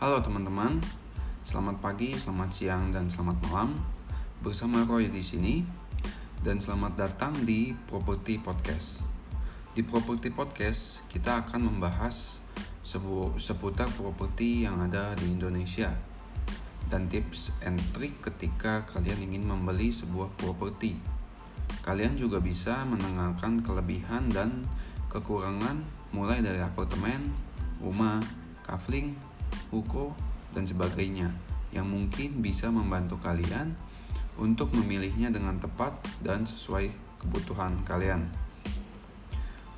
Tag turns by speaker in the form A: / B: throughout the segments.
A: Halo teman-teman, selamat pagi, selamat siang, dan selamat malam. Bersama Roy di sini, dan selamat datang di Property Podcast. Di Property Podcast, kita akan membahas seputar properti yang ada di Indonesia dan tips and trik ketika kalian ingin membeli sebuah properti. Kalian juga bisa mendengarkan kelebihan dan kekurangan mulai dari apartemen, rumah, kafling, ruko, dan sebagainya yang mungkin bisa membantu kalian untuk memilihnya dengan tepat dan sesuai kebutuhan kalian.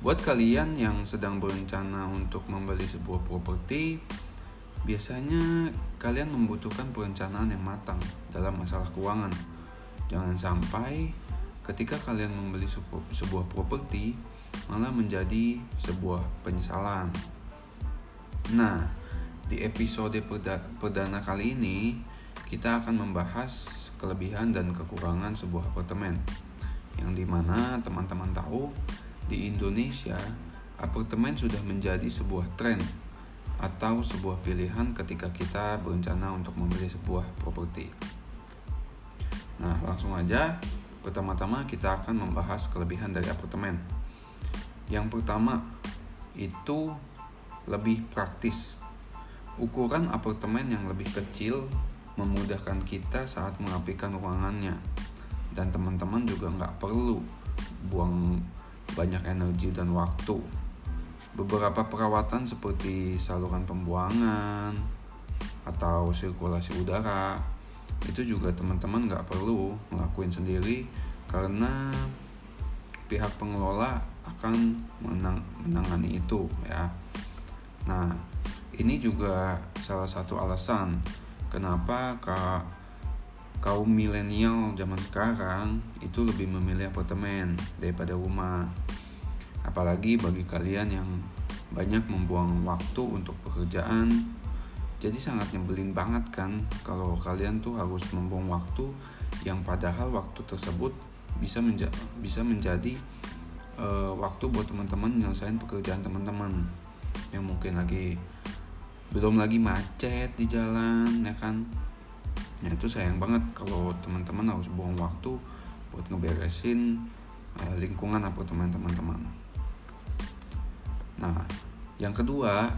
A: Buat kalian yang sedang berencana untuk membeli sebuah properti, biasanya kalian membutuhkan perencanaan yang matang dalam masalah keuangan. Jangan sampai ketika kalian membeli sebuah properti malah menjadi sebuah penyesalan. Nah, di episode perdana kali ini kita akan membahas kelebihan dan kekurangan sebuah apartemen. Yang di mana teman-teman tahu di Indonesia apartemen sudah menjadi sebuah tren atau sebuah pilihan ketika kita berencana untuk membeli sebuah properti. Nah, langsung aja Pertama-tama kita akan membahas kelebihan dari apartemen. Yang pertama itu lebih praktis. Ukuran apartemen yang lebih kecil memudahkan kita saat mengapikan ruangannya. Dan teman-teman juga nggak perlu buang banyak energi dan waktu. Beberapa perawatan seperti saluran pembuangan atau sirkulasi udara itu juga teman-teman nggak perlu ngelakuin sendiri karena pihak pengelola akan menang, menangani itu ya. Nah, ini juga salah satu alasan kenapa kak kaum milenial zaman sekarang itu lebih memilih apartemen daripada rumah. Apalagi bagi kalian yang banyak membuang waktu untuk pekerjaan jadi sangat nyebelin banget kan kalau kalian tuh harus membuang waktu yang padahal waktu tersebut bisa menja bisa menjadi uh, waktu buat teman-teman nyelesain pekerjaan teman-teman yang mungkin lagi belum lagi macet di jalan ya kan ya itu sayang banget kalau teman-teman harus buang waktu buat ngeberesin uh, lingkungan apartemen teman-teman nah yang kedua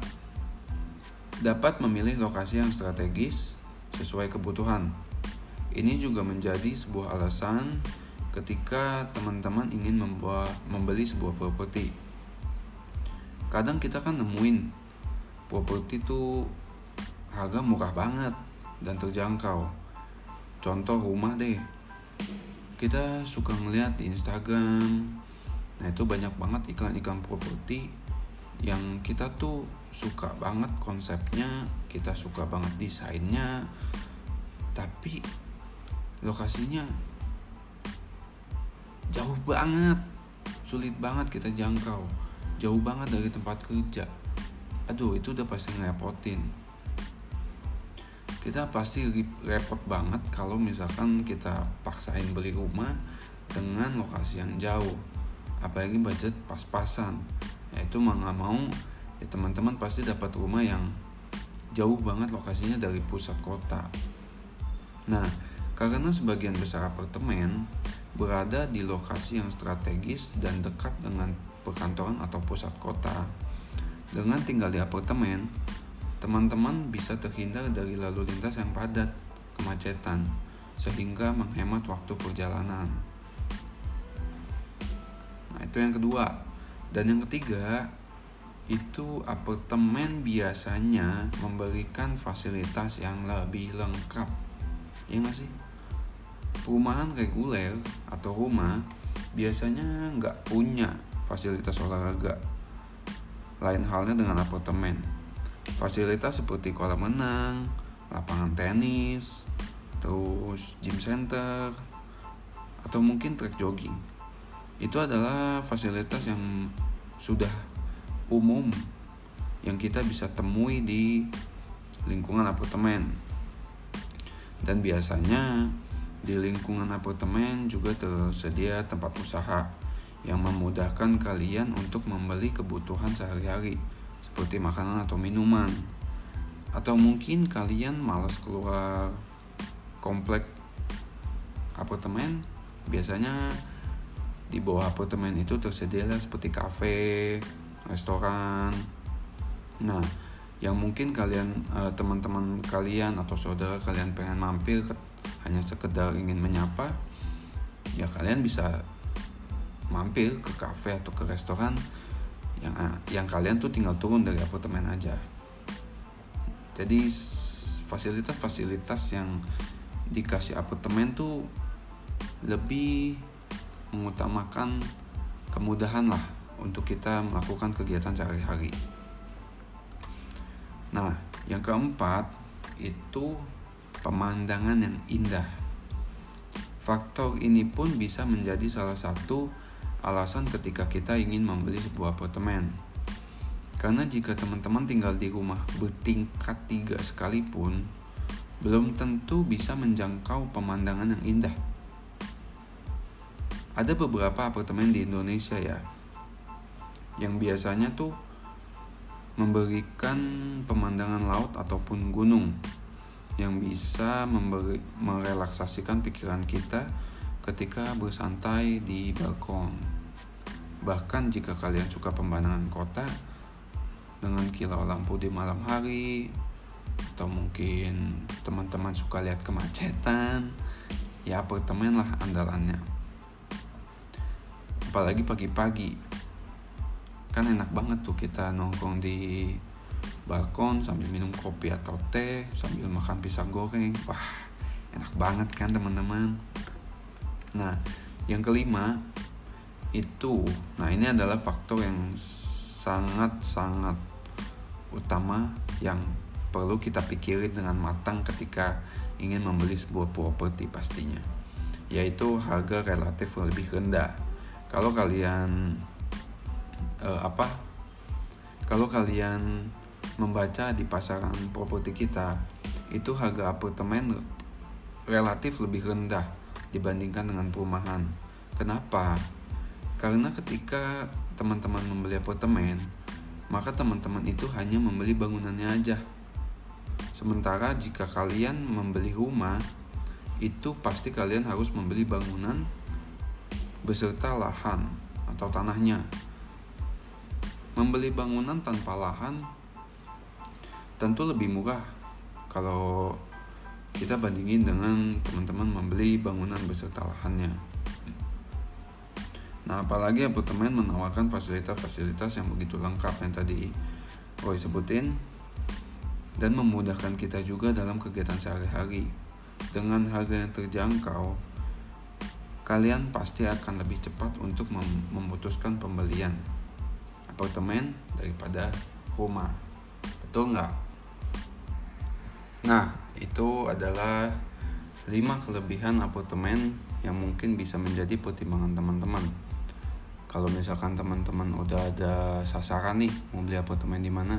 A: dapat memilih lokasi yang strategis sesuai kebutuhan. Ini juga menjadi sebuah alasan ketika teman-teman ingin membuat, membeli sebuah properti. Kadang kita kan nemuin properti itu harga murah banget dan terjangkau. Contoh rumah deh. Kita suka ngeliat di Instagram. Nah, itu banyak banget iklan-iklan properti yang kita tuh suka banget konsepnya kita suka banget desainnya tapi lokasinya jauh banget sulit banget kita jangkau jauh banget dari tempat kerja aduh itu udah pasti ngerepotin. Kita pasti repot banget kalau misalkan kita paksain beli rumah dengan lokasi yang jauh. Apalagi budget pas-pasan. Ya itu mau nggak mau ya teman-teman pasti dapat rumah yang jauh banget lokasinya dari pusat kota. Nah, karena sebagian besar apartemen berada di lokasi yang strategis dan dekat dengan perkantoran atau pusat kota, dengan tinggal di apartemen, teman-teman bisa terhindar dari lalu lintas yang padat, kemacetan, sehingga menghemat waktu perjalanan. Nah, itu yang kedua. Dan yang ketiga, itu apartemen biasanya memberikan fasilitas yang lebih lengkap ya nggak sih perumahan reguler atau rumah biasanya nggak punya fasilitas olahraga lain halnya dengan apartemen fasilitas seperti kolam renang lapangan tenis terus gym center atau mungkin track jogging. Itu adalah fasilitas yang sudah umum yang kita bisa temui di lingkungan apartemen. Dan biasanya di lingkungan apartemen juga tersedia tempat usaha yang memudahkan kalian untuk membeli kebutuhan sehari-hari seperti makanan atau minuman. atau mungkin kalian malas keluar komplek apartemen biasanya di bawah apartemen itu tersedia seperti kafe, restoran. Nah, yang mungkin kalian uh, teman-teman kalian atau saudara kalian pengen mampir hanya sekedar ingin menyapa, ya kalian bisa mampir ke kafe atau ke restoran yang uh, yang kalian tuh tinggal turun dari apartemen aja. Jadi fasilitas-fasilitas yang dikasih apartemen tuh lebih mengutamakan kemudahan lah untuk kita melakukan kegiatan sehari-hari. Nah, yang keempat itu pemandangan yang indah. Faktor ini pun bisa menjadi salah satu alasan ketika kita ingin membeli sebuah apartemen. Karena jika teman-teman tinggal di rumah bertingkat tiga sekalipun, belum tentu bisa menjangkau pemandangan yang indah ada beberapa apartemen di Indonesia ya yang biasanya tuh memberikan pemandangan laut ataupun gunung yang bisa memberi, merelaksasikan pikiran kita ketika bersantai di balkon. Bahkan jika kalian suka pemandangan kota dengan kilau lampu di malam hari atau mungkin teman-teman suka lihat kemacetan, ya apartemen lah andalannya. Apalagi pagi-pagi. Kan enak banget tuh kita nongkrong di balkon sambil minum kopi atau teh sambil makan pisang goreng. Wah enak banget kan teman-teman? Nah yang kelima itu nah ini adalah faktor yang sangat-sangat utama yang perlu kita pikirin dengan matang ketika ingin membeli sebuah properti pastinya yaitu harga relatif lebih rendah kalau kalian uh, apa kalau kalian membaca di pasaran properti kita itu harga apartemen relatif lebih rendah dibandingkan dengan perumahan. Kenapa? Karena ketika teman-teman membeli apartemen, maka teman-teman itu hanya membeli bangunannya aja. Sementara jika kalian membeli rumah, itu pasti kalian harus membeli bangunan beserta lahan atau tanahnya. Membeli bangunan tanpa lahan tentu lebih murah kalau kita bandingin dengan teman-teman membeli bangunan beserta lahannya. Nah, apalagi apartemen menawarkan fasilitas-fasilitas yang begitu lengkap yang tadi Roy sebutin dan memudahkan kita juga dalam kegiatan sehari-hari. Dengan harga yang terjangkau, kalian pasti akan lebih cepat untuk mem memutuskan pembelian apartemen daripada rumah. Betul nggak? Nah, itu adalah 5 kelebihan apartemen yang mungkin bisa menjadi pertimbangan teman-teman. Kalau misalkan teman-teman udah ada sasaran nih mau beli apartemen di mana,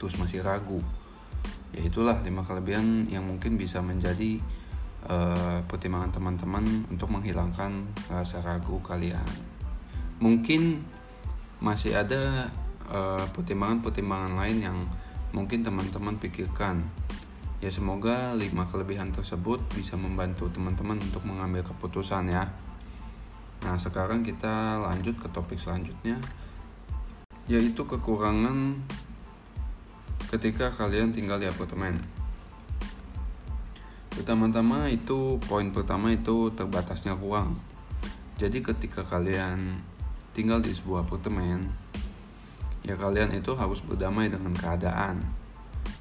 A: terus masih ragu, ya itulah 5 kelebihan yang mungkin bisa menjadi uh, pertimbangan teman-teman untuk menghilangkan rasa ragu kalian. Mungkin masih ada eh, pertimbangan-pertimbangan lain yang mungkin teman-teman pikirkan. Ya semoga lima kelebihan tersebut bisa membantu teman-teman untuk mengambil keputusan ya. Nah sekarang kita lanjut ke topik selanjutnya yaitu kekurangan ketika kalian tinggal di apartemen. Pertama-tama itu poin pertama itu terbatasnya ruang. Jadi ketika kalian tinggal di sebuah apartemen, ya kalian itu harus berdamai dengan keadaan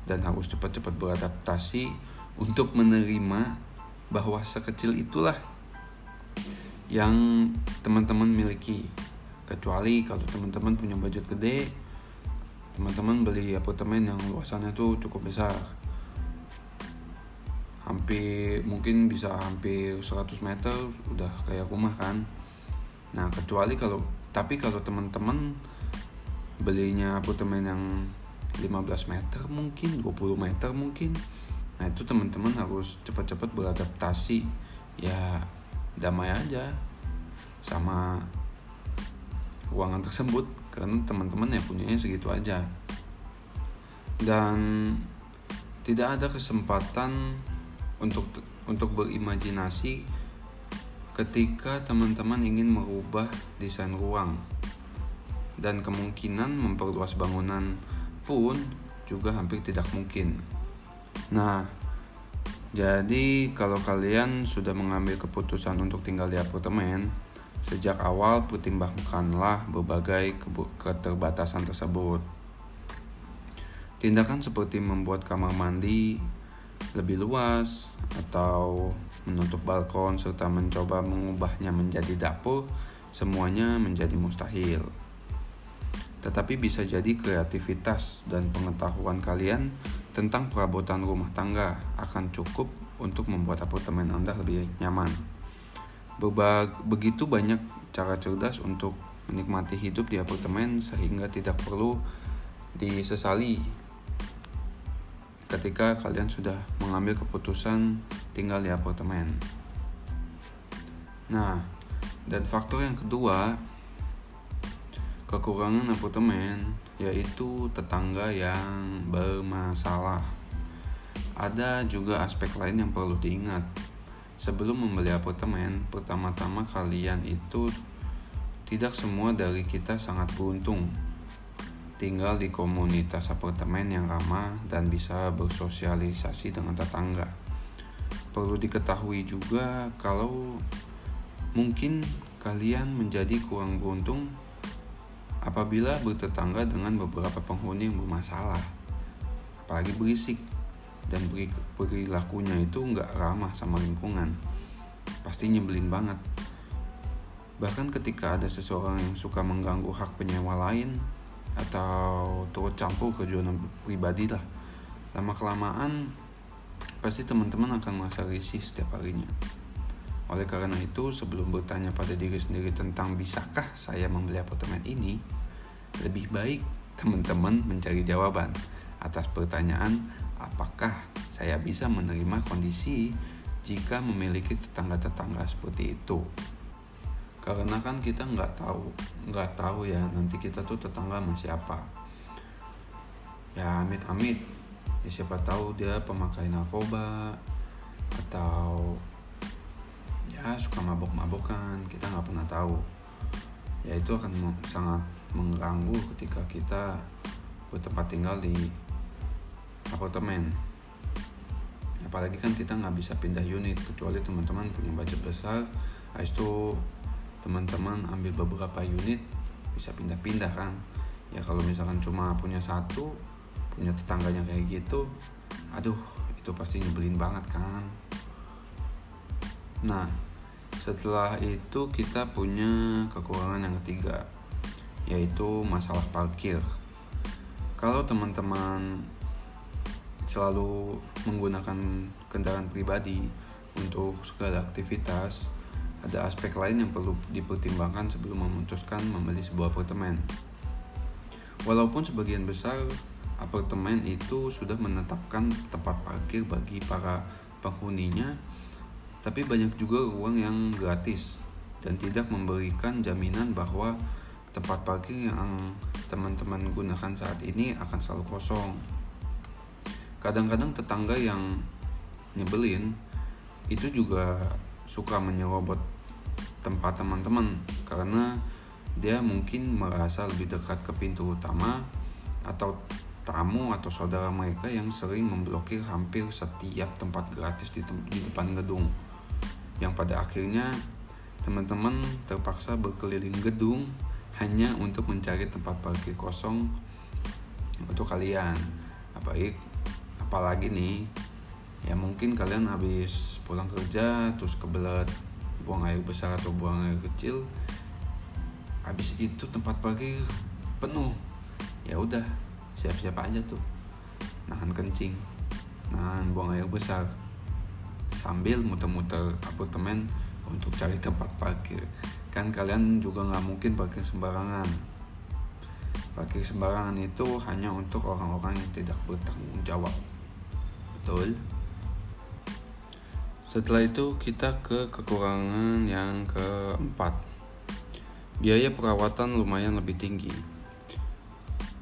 A: dan harus cepat-cepat beradaptasi untuk menerima bahwa sekecil itulah yang teman-teman miliki. Kecuali kalau teman-teman punya budget gede, teman-teman beli apartemen yang luasannya tuh cukup besar. Hampir mungkin bisa hampir 100 meter udah kayak rumah kan. Nah kecuali kalau tapi kalau teman-teman belinya apartemen yang 15 meter mungkin 20 meter mungkin nah itu teman-teman harus cepat-cepat beradaptasi. Ya damai aja. Sama ruangan tersebut karena teman-teman ya punyanya segitu aja. Dan tidak ada kesempatan untuk untuk berimajinasi ketika teman-teman ingin merubah desain ruang. Dan kemungkinan memperluas bangunan pun juga hampir tidak mungkin. Nah, jadi kalau kalian sudah mengambil keputusan untuk tinggal di apartemen, sejak awal pertimbangkanlah berbagai keterbatasan tersebut. Tindakan seperti membuat kamar mandi lebih luas atau menutup balkon serta mencoba mengubahnya menjadi dapur semuanya menjadi mustahil. Tetapi bisa jadi kreativitas dan pengetahuan kalian tentang perabotan rumah tangga akan cukup untuk membuat apartemen Anda lebih nyaman. Berbag begitu banyak cara cerdas untuk menikmati hidup di apartemen sehingga tidak perlu disesali ketika kalian sudah mengambil keputusan tinggal di apartemen. Nah, dan faktor yang kedua Kekurangan apartemen yaitu tetangga yang bermasalah. Ada juga aspek lain yang perlu diingat. Sebelum membeli apartemen, pertama-tama kalian itu tidak semua dari kita sangat beruntung tinggal di komunitas apartemen yang ramah dan bisa bersosialisasi dengan tetangga. Perlu diketahui juga kalau mungkin kalian menjadi kurang beruntung apabila bertetangga dengan beberapa penghuni yang bermasalah, apalagi berisik dan perilakunya itu nggak ramah sama lingkungan, pasti nyebelin banget. Bahkan ketika ada seseorang yang suka mengganggu hak penyewa lain atau turut campur ke zona pribadi lah, lama kelamaan pasti teman-teman akan merasa risih setiap harinya. Oleh karena itu, sebelum bertanya pada diri sendiri tentang bisakah saya membeli apartemen ini, lebih baik teman-teman mencari jawaban atas pertanyaan apakah saya bisa menerima kondisi jika memiliki tetangga-tetangga seperti itu. Karena kan kita nggak tahu, nggak tahu ya nanti kita tuh tetangga sama siapa. Ya amit-amit, ya siapa tahu dia pemakai narkoba atau ya suka mabok-mabokan. Kita nggak pernah tahu. Ya itu akan sangat mengganggu ketika kita bertempat tinggal di apartemen. Apalagi kan kita nggak bisa pindah unit kecuali teman-teman punya budget besar. Habis itu teman-teman ambil beberapa unit bisa pindah-pindah kan. Ya kalau misalkan cuma punya satu punya tetangganya kayak gitu aduh itu pasti nyebelin banget kan Nah, setelah itu kita punya kekurangan yang ketiga, yaitu masalah parkir. Kalau teman-teman selalu menggunakan kendaraan pribadi untuk segala aktivitas, ada aspek lain yang perlu dipertimbangkan sebelum memutuskan membeli sebuah apartemen. Walaupun sebagian besar apartemen itu sudah menetapkan tempat parkir bagi para penghuninya, tapi banyak juga ruang yang gratis dan tidak memberikan jaminan bahwa tempat parkir yang teman-teman gunakan saat ini akan selalu kosong. Kadang-kadang tetangga yang nyebelin itu juga suka menyerobot tempat teman-teman karena dia mungkin merasa lebih dekat ke pintu utama atau tamu atau saudara mereka yang sering memblokir hampir setiap tempat gratis di, di depan gedung yang pada akhirnya teman-teman terpaksa berkeliling gedung hanya untuk mencari tempat parkir kosong untuk kalian. Apalagi apalagi nih ya mungkin kalian habis pulang kerja terus kebelet buang air besar atau buang air kecil habis itu tempat parkir penuh. Ya udah siap-siap aja tuh. Nahan kencing nahan buang air besar sambil muter-muter apartemen untuk cari tempat parkir. Kan kalian juga nggak mungkin parkir sembarangan. Parkir sembarangan itu hanya untuk orang-orang yang tidak bertanggung jawab. Betul? Setelah itu kita ke kekurangan yang keempat. Biaya perawatan lumayan lebih tinggi.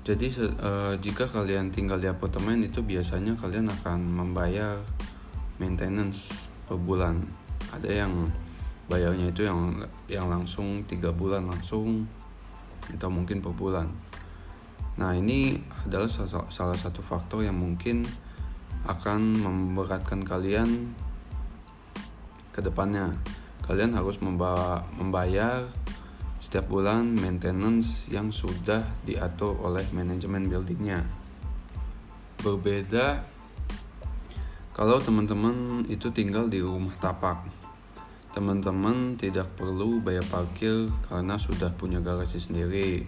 A: Jadi uh, jika kalian tinggal di apartemen itu biasanya kalian akan membayar maintenance per bulan. Ada yang bayarnya itu yang yang langsung tiga bulan langsung atau mungkin per bulan. Nah ini adalah salah satu faktor yang mungkin akan memberatkan kalian ke depannya. Kalian harus membawa, membayar setiap bulan maintenance yang sudah diatur oleh manajemen buildingnya. Berbeda kalau teman-teman itu tinggal di rumah tapak. Teman-teman tidak perlu bayar parkir karena sudah punya garasi sendiri.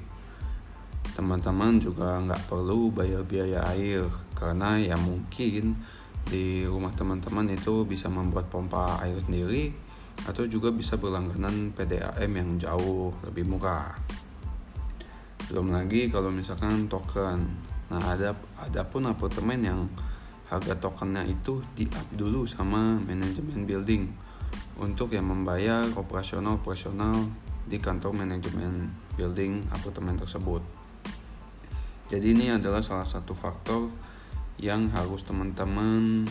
A: Teman-teman juga nggak perlu bayar biaya air karena ya mungkin di rumah teman-teman itu bisa membuat pompa air sendiri atau juga bisa berlangganan PDAM yang jauh lebih murah. Belum lagi kalau misalkan token. Nah, ada ada pun apartemen yang harga tokennya itu di-up dulu sama manajemen building untuk yang membayar operasional-operasional di kantor manajemen building apartemen tersebut. Jadi ini adalah salah satu faktor yang harus teman-teman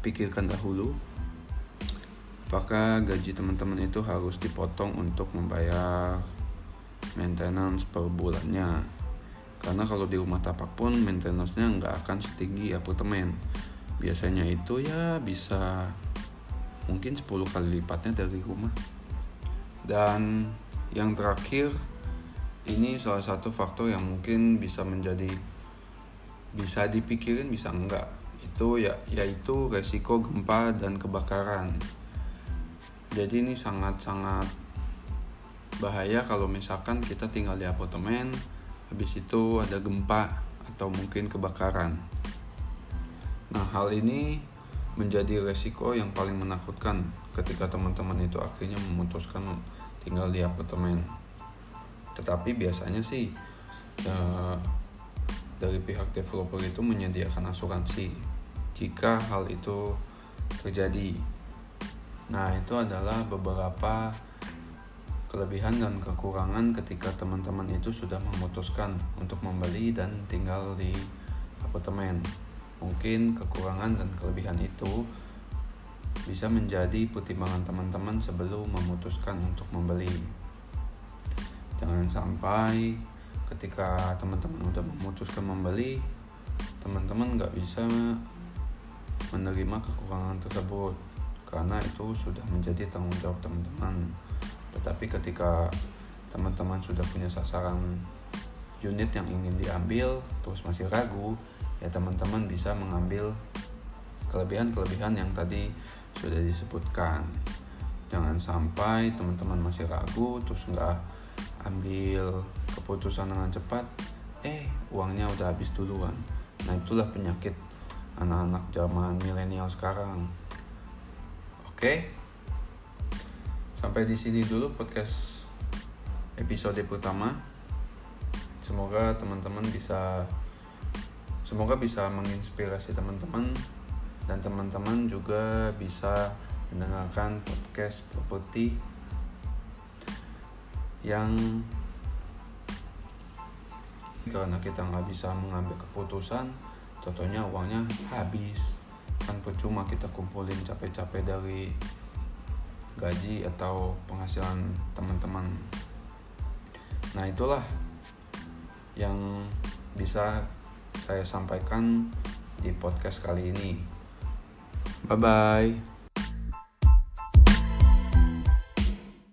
A: pikirkan dahulu apakah gaji teman-teman itu harus dipotong untuk membayar maintenance per bulannya karena kalau di rumah tapak pun maintenance-nya nggak akan setinggi apartemen. Biasanya itu ya bisa mungkin 10 kali lipatnya dari rumah. Dan yang terakhir ini salah satu faktor yang mungkin bisa menjadi bisa dipikirin bisa enggak itu ya yaitu resiko gempa dan kebakaran. Jadi ini sangat-sangat bahaya kalau misalkan kita tinggal di apartemen habis itu ada gempa atau mungkin kebakaran. Nah hal ini menjadi resiko yang paling menakutkan ketika teman-teman itu akhirnya memutuskan tinggal di apartemen. Tetapi biasanya sih ya, dari pihak developer itu menyediakan asuransi jika hal itu terjadi. Nah, itu adalah beberapa kelebihan dan kekurangan ketika teman-teman itu sudah memutuskan untuk membeli dan tinggal di apartemen. Mungkin kekurangan dan kelebihan itu bisa menjadi pertimbangan teman-teman sebelum memutuskan untuk membeli. Jangan sampai ketika teman-teman sudah memutuskan membeli, teman-teman nggak bisa menerima kekurangan tersebut karena itu sudah menjadi tanggung jawab teman-teman tetapi ketika teman-teman sudah punya sasaran unit yang ingin diambil terus masih ragu ya teman-teman bisa mengambil kelebihan-kelebihan yang tadi sudah disebutkan. Jangan sampai teman-teman masih ragu terus nggak ambil keputusan dengan cepat eh uangnya udah habis duluan. Nah itulah penyakit anak-anak zaman milenial sekarang. Oke. Sampai di sini dulu podcast episode pertama. Semoga teman-teman bisa semoga bisa menginspirasi teman-teman dan teman-teman juga bisa mendengarkan podcast properti yang karena kita nggak bisa mengambil keputusan, contohnya uangnya habis kan percuma kita kumpulin capek-capek dari gaji atau penghasilan teman-teman. Nah itulah yang bisa saya sampaikan di podcast kali ini. Bye bye